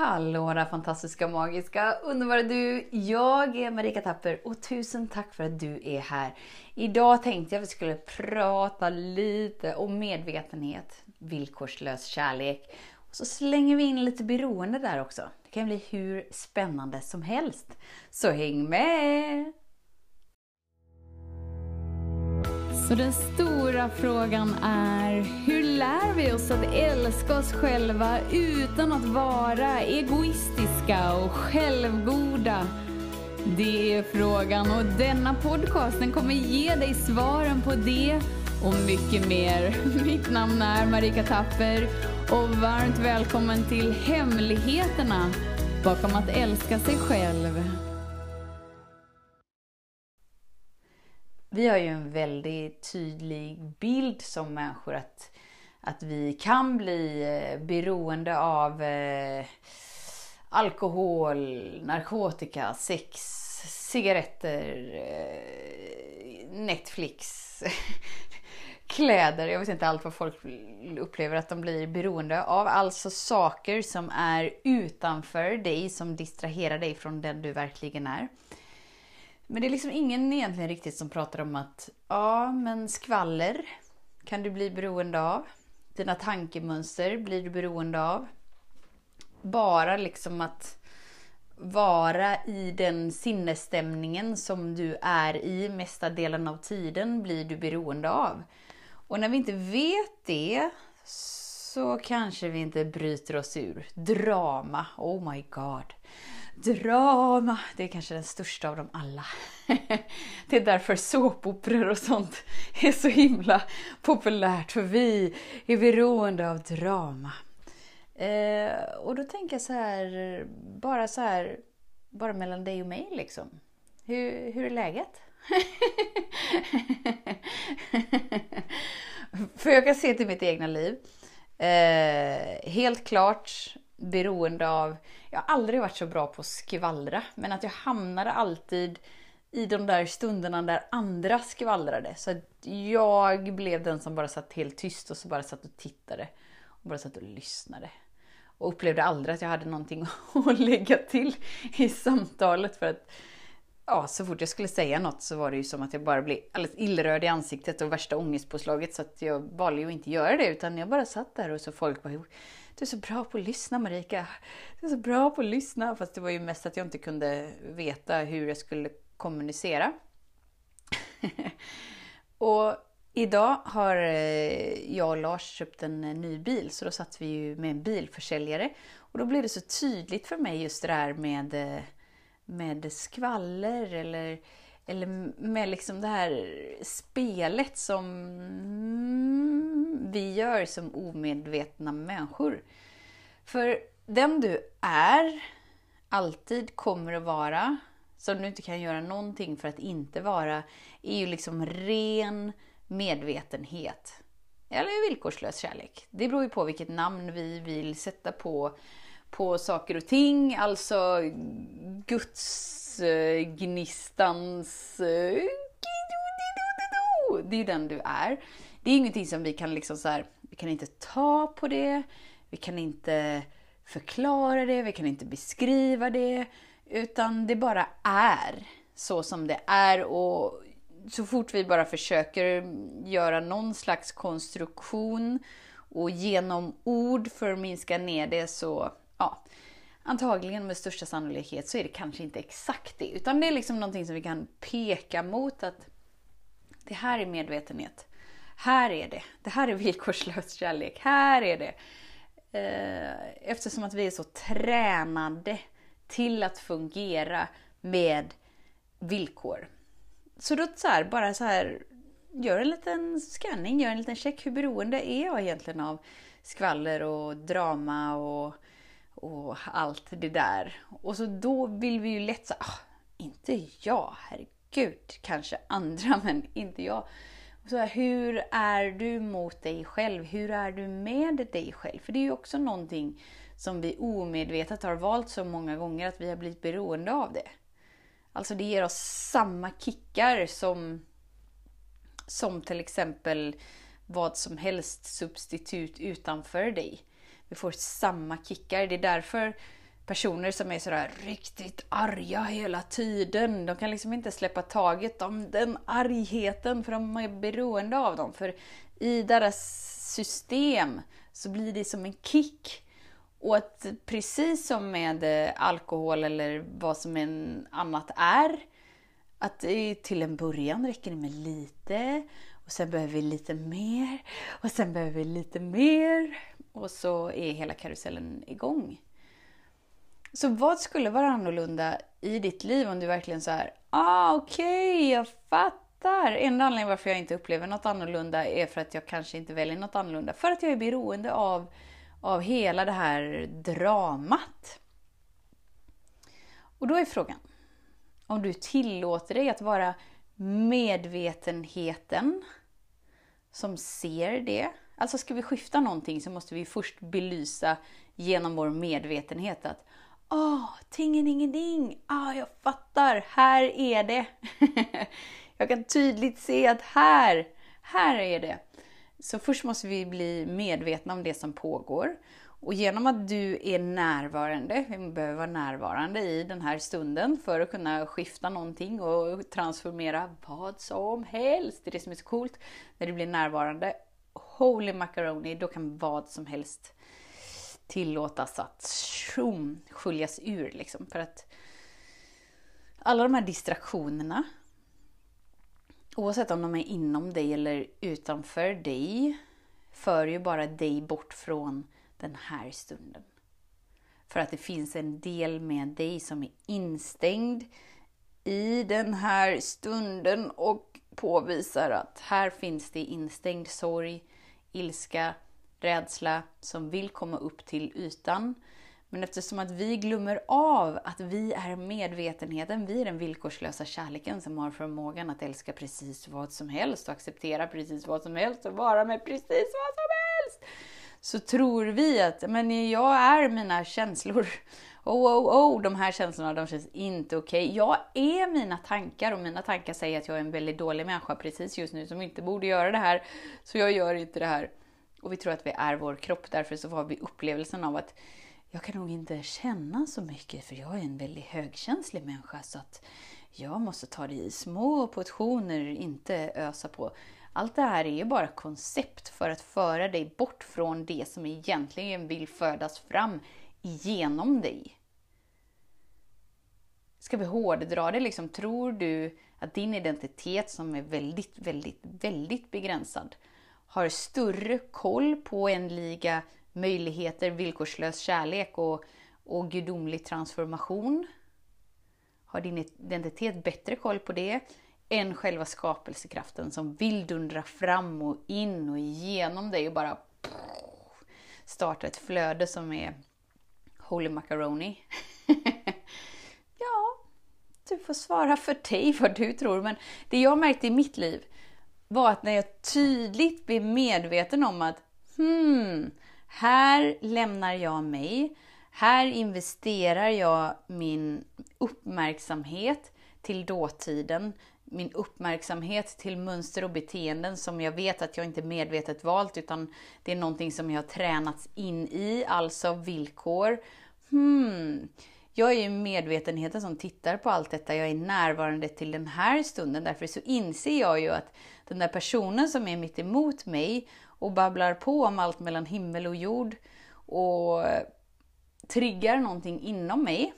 Hallå där fantastiska, magiska, underbara du! Jag är Marika Tapper och tusen tack för att du är här. Idag tänkte jag att vi skulle prata lite om medvetenhet, villkorslös kärlek och så slänger vi in lite beroende där också. Det kan bli hur spännande som helst. Så häng med! Så den stora frågan är, hur lär vi oss att älska oss själva utan att vara egoistiska och självgoda? Det är frågan och denna podcasten kommer ge dig svaren på det och mycket mer. Mitt namn är Marika Tapper och varmt välkommen till Hemligheterna bakom att älska sig själv. Vi har ju en väldigt tydlig bild som människor att, att vi kan bli eh, beroende av eh, alkohol, narkotika, sex, cigaretter, eh, Netflix, kläder. Jag vet inte allt vad folk upplever att de blir beroende av. Alltså saker som är utanför dig, som distraherar dig från den du verkligen är. Men det är liksom ingen egentligen riktigt som pratar om att ja, men skvaller kan du bli beroende av. Dina tankemönster blir du beroende av. Bara liksom att vara i den sinnesstämningen som du är i mesta delen av tiden blir du beroende av. Och när vi inte vet det så kanske vi inte bryter oss ur. Drama, oh my god drama. Det är kanske den största av dem alla. Det är därför såpoperor och sånt är så himla populärt. För vi är beroende av drama. Eh, och då tänker jag så här, bara så här, bara mellan dig och mig liksom. Hur, hur är läget? För jag kan se till mitt egna liv. Eh, helt klart beroende av jag har aldrig varit så bra på att skvallra, men att jag hamnade alltid i de där stunderna där andra skvallrade. Så att jag blev den som bara satt helt tyst och så bara satt och tittade. Och bara satt och lyssnade. Och upplevde aldrig att jag hade någonting att lägga till i samtalet. För att ja, så fort jag skulle säga något så var det ju som att jag bara blev alldeles illröd i ansiktet och värsta ångestpåslaget. Så att jag valde ju att inte göra det utan jag bara satt där och så folk bara du är så bra på att lyssna Marika. Du är så bra på att lyssna. Fast det var ju mest att jag inte kunde veta hur jag skulle kommunicera. och idag har eh, jag och Lars köpt en eh, ny bil. Så då satt vi ju med en bilförsäljare. Och då blev det så tydligt för mig just det där med, eh, med skvaller eller eller med liksom det här spelet som vi gör som omedvetna människor. För den du är, alltid kommer att vara, som du inte kan göra någonting för att inte vara, är ju liksom ren medvetenhet. Eller villkorslös kärlek. Det beror ju på vilket namn vi vill sätta på, på saker och ting. Alltså Guds gnistans... Eh, det är ju den du är. Det är ingenting som vi kan liksom så här, vi kan inte ta på det, vi kan inte förklara det, vi kan inte beskriva det, utan det bara är så som det är. Och så fort vi bara försöker göra någon slags konstruktion och genom ord för att minska ner det så, ja, antagligen med största sannolikhet så är det kanske inte exakt det. Utan det är liksom någonting som vi kan peka mot att det här är medvetenhet. Här är det. Det här är villkorslös kärlek. Här är det. Eh, eftersom att vi är så tränade till att fungera med villkor. Så då så här, bara så här, gör en liten scanning, gör en liten check. Hur beroende är jag egentligen av skvaller och drama och och allt det där. Och så då vill vi ju lätt säga, ah, inte jag, herregud, kanske andra men inte jag. Så här, hur är du mot dig själv? Hur är du med dig själv? För det är ju också någonting som vi omedvetet har valt så många gånger att vi har blivit beroende av det. Alltså det ger oss samma kickar som, som till exempel vad som helst substitut utanför dig vi får samma kickar. Det är därför personer som är sådär riktigt arga hela tiden. De kan liksom inte släppa taget om den argheten för de är beroende av dem. För i deras system så blir det som en kick. Och att precis som med alkohol eller vad som än annat är, att till en början räcker det med lite och sen behöver vi lite mer och sen behöver vi lite mer och så är hela karusellen igång. Så vad skulle vara annorlunda i ditt liv om du verkligen så här, ah okej, okay, jag fattar. Enda anledningen varför jag inte upplever något annorlunda är för att jag kanske inte väljer något annorlunda. För att jag är beroende av, av hela det här dramat. Och då är frågan, om du tillåter dig att vara medvetenheten som ser det. Alltså ska vi skifta någonting så måste vi först belysa genom vår medvetenhet att Åh, oh, tingelingeling! Ah, jag fattar! Här är det! jag kan tydligt se att här, här är det. Så först måste vi bli medvetna om det som pågår. Och genom att du är närvarande, vi behöver vara närvarande i den här stunden för att kunna skifta någonting och transformera vad som helst. Det är det som är så coolt. När du blir närvarande, holy macaroni, då kan vad som helst tillåtas att shum, sköljas ur. Liksom. För att alla de här distraktionerna, oavsett om de är inom dig eller utanför dig, för ju bara dig bort från den här stunden. För att det finns en del med dig som är instängd i den här stunden och påvisar att här finns det instängd sorg, ilska, rädsla som vill komma upp till ytan. Men eftersom att vi glömmer av att vi är medvetenheten, vi är den villkorslösa kärleken som har förmågan att älska precis vad som helst och acceptera precis vad som helst och vara med precis vad som helst. Så tror vi att, men jag är mina känslor. Oh, oh, oh, de här känslorna, de känns inte okej. Okay. Jag är mina tankar och mina tankar säger att jag är en väldigt dålig människa precis just nu som inte borde göra det här. Så jag gör inte det här. Och vi tror att vi är vår kropp, därför så har vi upplevelsen av att jag kan nog inte känna så mycket för jag är en väldigt högkänslig människa så att jag måste ta det i små portioner, inte ösa på. Allt det här är ju bara koncept för att föra dig bort från det som egentligen vill födas fram genom dig. Ska vi hårdra det liksom? Tror du att din identitet som är väldigt, väldigt, väldigt begränsad har större koll på ändliga möjligheter, villkorslös kärlek och, och gudomlig transformation? Har din identitet bättre koll på det än själva skapelsekraften som vill dundra fram och in och igenom dig och bara starta ett flöde som är Holy Macaroni. ja, du får svara för dig vad du tror. Men det jag märkte i mitt liv var att när jag tydligt blev medveten om att hmm, här lämnar jag mig. Här investerar jag min uppmärksamhet till dåtiden, min uppmärksamhet till mönster och beteenden som jag vet att jag inte medvetet valt utan det är någonting som jag har tränats in i, alltså villkor. Hmm. Jag är ju medvetenheten som tittar på allt detta, jag är närvarande till den här stunden, därför så inser jag ju att den där personen som är mitt emot mig och babblar på om allt mellan himmel och jord och triggar någonting inom mig,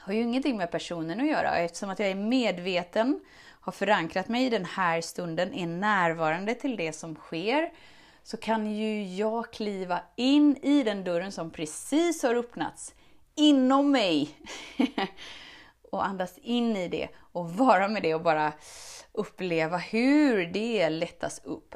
har ju ingenting med personen att göra. Eftersom att jag är medveten, har förankrat mig i den här stunden, är närvarande till det som sker, så kan ju jag kliva in i den dörren som precis har öppnats inom mig och andas in i det och vara med det och bara uppleva hur det lättas upp.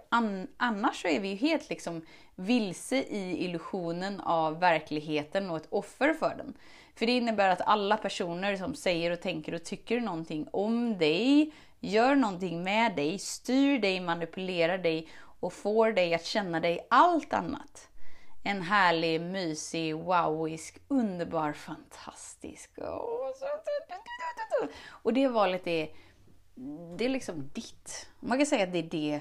annars så är vi ju helt liksom vilse i illusionen av verkligheten och ett offer för den. För det innebär att alla personer som säger och tänker och tycker någonting om dig, gör någonting med dig, styr dig, manipulerar dig och får dig att känna dig allt annat en härlig, mysig, wowisk, underbar, fantastisk. Och det valet är, det är liksom ditt. Man kan säga att det är det,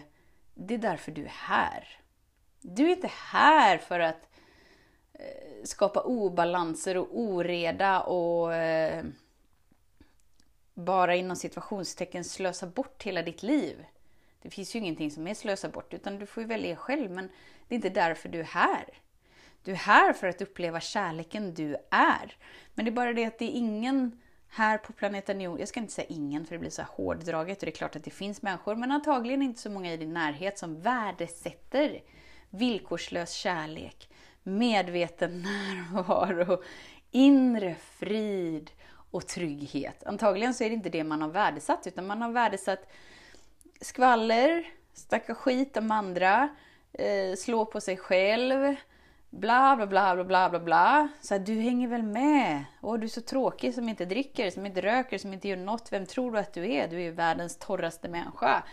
det är därför du är här. Du är inte här för att Eh, skapa obalanser och oreda och eh, bara inom situationstecken slösa bort hela ditt liv. Det finns ju ingenting som är slösa bort, utan du får ju välja själv. Men det är inte därför du är här. Du är här för att uppleva kärleken du är. Men det är bara det att det är ingen här på planeten jorden, jag ska inte säga ingen för det blir så här hårdraget och det är klart att det finns människor, men antagligen inte så många i din närhet som värdesätter villkorslös kärlek, medveten närvaro, inre frid och trygghet. Antagligen så är det inte det man har värdesatt, utan man har värdesatt skvaller, snacka skit om andra, eh, slå på sig själv, bla bla bla bla bla bla bla. Så här, du hänger väl med? Åh, du är så tråkig som inte dricker, som inte röker, som inte gör något. Vem tror du att du är? Du är ju världens torraste människa.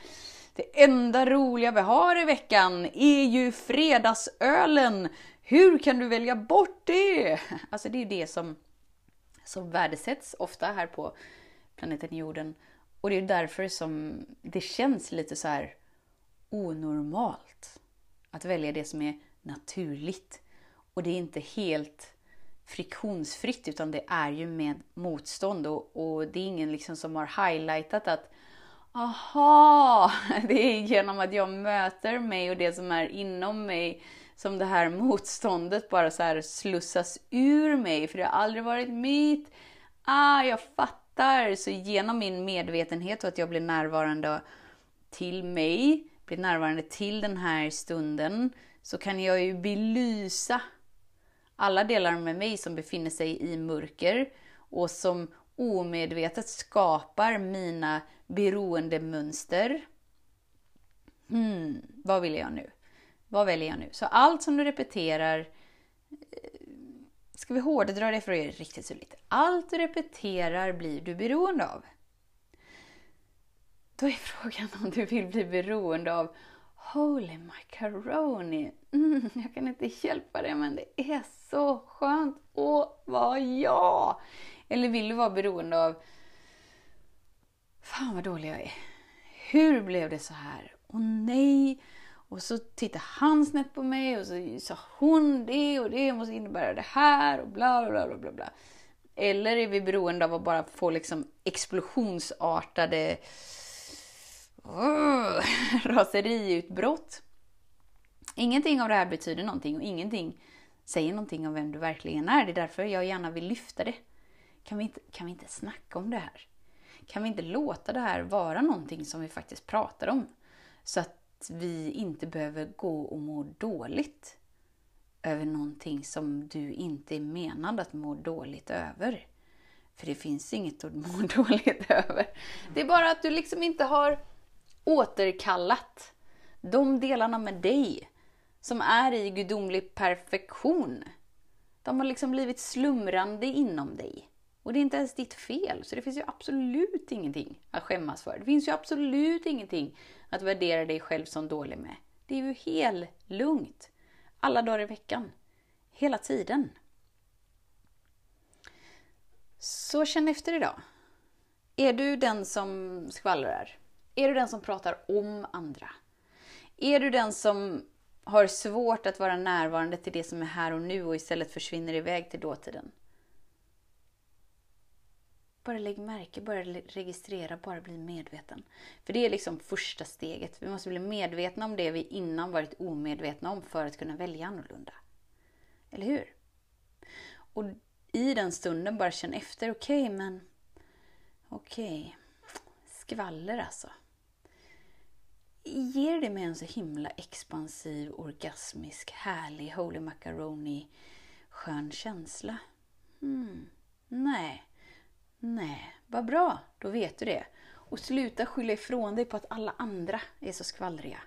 Det enda roliga vi har i veckan är ju fredagsölen. Hur kan du välja bort det? Alltså det är det som, som värdesätts ofta här på planeten jorden. Och det är därför som det känns lite så här onormalt att välja det som är naturligt. Och det är inte helt friktionsfritt utan det är ju med motstånd och, och det är ingen liksom som har highlightat att aha, det är genom att jag möter mig och det som är inom mig som det här motståndet bara så här slussas ur mig, för det har aldrig varit mitt. Ah, jag fattar! Så genom min medvetenhet och att jag blir närvarande till mig, blir närvarande till den här stunden, så kan jag ju belysa alla delar med mig som befinner sig i mörker och som omedvetet skapar mina beroendemönster. Hmm, vad vill jag nu? Vad väljer jag nu? Så allt som du repeterar, eh, ska vi hårdra det för att göra det riktigt så lite. Allt du repeterar blir du beroende av. Då är frågan om du vill bli beroende av Holy macaroni! Mm, jag kan inte hjälpa det, men det är så skönt att vara jag! Eller vill du vara beroende av Fan vad dålig jag är. Hur blev det så här? Åh nej! Och så tittar han snett på mig och så sa hon det och det måste innebära det här och bla bla bla bla bla. Eller är vi beroende av att bara få liksom explosionsartade raseriutbrott? Ingenting av det här betyder någonting och ingenting säger någonting om vem du verkligen är. Det är därför jag gärna vill lyfta det. Kan vi inte, kan vi inte snacka om det här? Kan vi inte låta det här vara någonting som vi faktiskt pratar om? Så att vi inte behöver gå och må dåligt över någonting som du inte är menad att må dåligt över. För det finns inget att må dåligt över. Det är bara att du liksom inte har återkallat de delarna med dig som är i gudomlig perfektion. De har liksom blivit slumrande inom dig. Och det är inte ens ditt fel, så det finns ju absolut ingenting att skämmas för. Det finns ju absolut ingenting att värdera dig själv som dålig med. Det är ju helt lugnt. Alla dagar i veckan. Hela tiden. Så känn efter idag. Är du den som skvallrar? Är du den som pratar om andra? Är du den som har svårt att vara närvarande till det som är här och nu och istället försvinner iväg till dåtiden? Bara lägg märke, bara registrera, bara bli medveten. För det är liksom första steget. Vi måste bli medvetna om det vi innan varit omedvetna om för att kunna välja annorlunda. Eller hur? Och i den stunden bara känn efter, okej okay, men okej, okay. skvaller alltså. Ger det mig en så himla expansiv, orgasmisk, härlig, holy macaroni, skön känsla? Hmm. Nej. Nej, vad bra, då vet du det. Och sluta skylla ifrån dig på att alla andra är så skvallriga.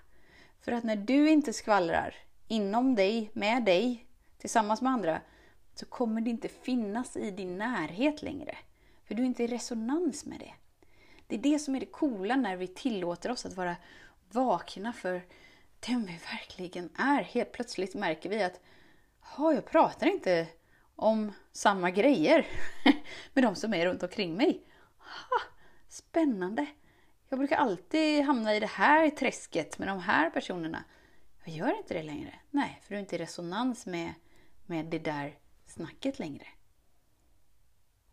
För att när du inte skvallrar inom dig, med dig, tillsammans med andra, så kommer det inte finnas i din närhet längre. För du är inte i resonans med det. Det är det som är det coola när vi tillåter oss att vara vakna för den vi verkligen är. Helt plötsligt märker vi att, jag pratar inte om samma grejer med de som är runt omkring mig. Ha, spännande! Jag brukar alltid hamna i det här träsket med de här personerna. Jag gör inte det längre. Nej, för du är inte i resonans med med det där snacket längre.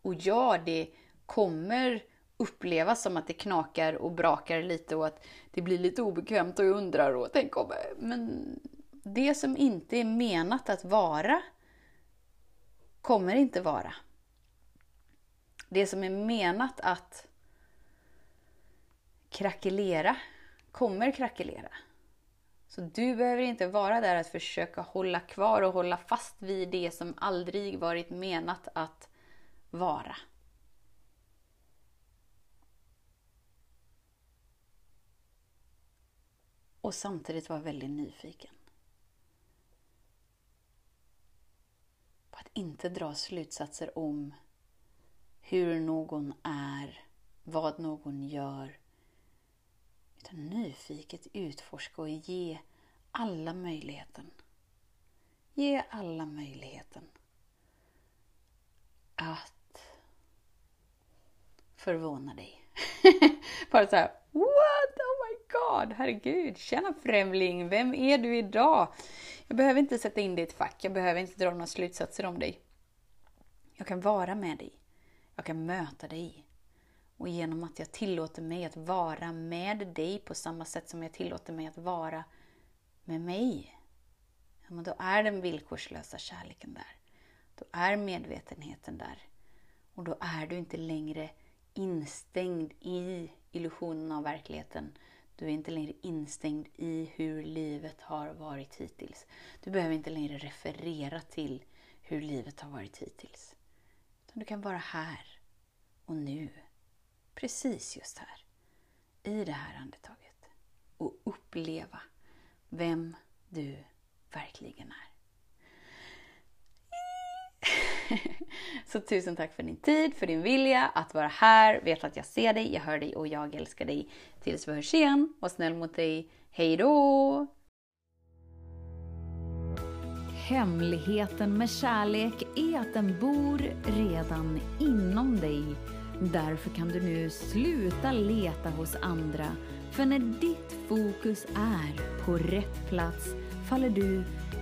Och ja, det kommer upplevas som att det knakar och brakar lite och att det blir lite obekvämt och jag undrar och tänk om... Men det som inte är menat att vara kommer inte vara. Det som är menat att krackelera kommer krackelera. Så du behöver inte vara där att försöka hålla kvar och hålla fast vid det som aldrig varit menat att vara. Och samtidigt vara väldigt nyfiken. På att inte dra slutsatser om hur någon är, vad någon gör. Utan nyfiket utforska och ge alla möjligheten. Ge alla möjligheten att förvåna dig. Bara så här, what? God, herregud, tjena främling, vem är du idag? Jag behöver inte sätta in dig i ett fack, jag behöver inte dra några slutsatser om dig. Jag kan vara med dig. Jag kan möta dig. Och genom att jag tillåter mig att vara med dig på samma sätt som jag tillåter mig att vara med mig, ja, men då är den villkorslösa kärleken där. Då är medvetenheten där. Och då är du inte längre instängd i illusionen av verkligheten. Du är inte längre instängd i hur livet har varit hittills. Du behöver inte längre referera till hur livet har varit hittills. Utan du kan vara här och nu. Precis just här. I det här andetaget. Och uppleva vem du verkligen är. Så tusen tack för din tid, för din vilja att vara här. Vet att jag ser dig, jag hör dig och jag älskar dig. Tills vi hörs igen, var snäll mot dig. Hej då! Hemligheten med kärlek är att den bor redan inom dig. Därför kan du nu sluta leta hos andra. För när ditt fokus är på rätt plats faller du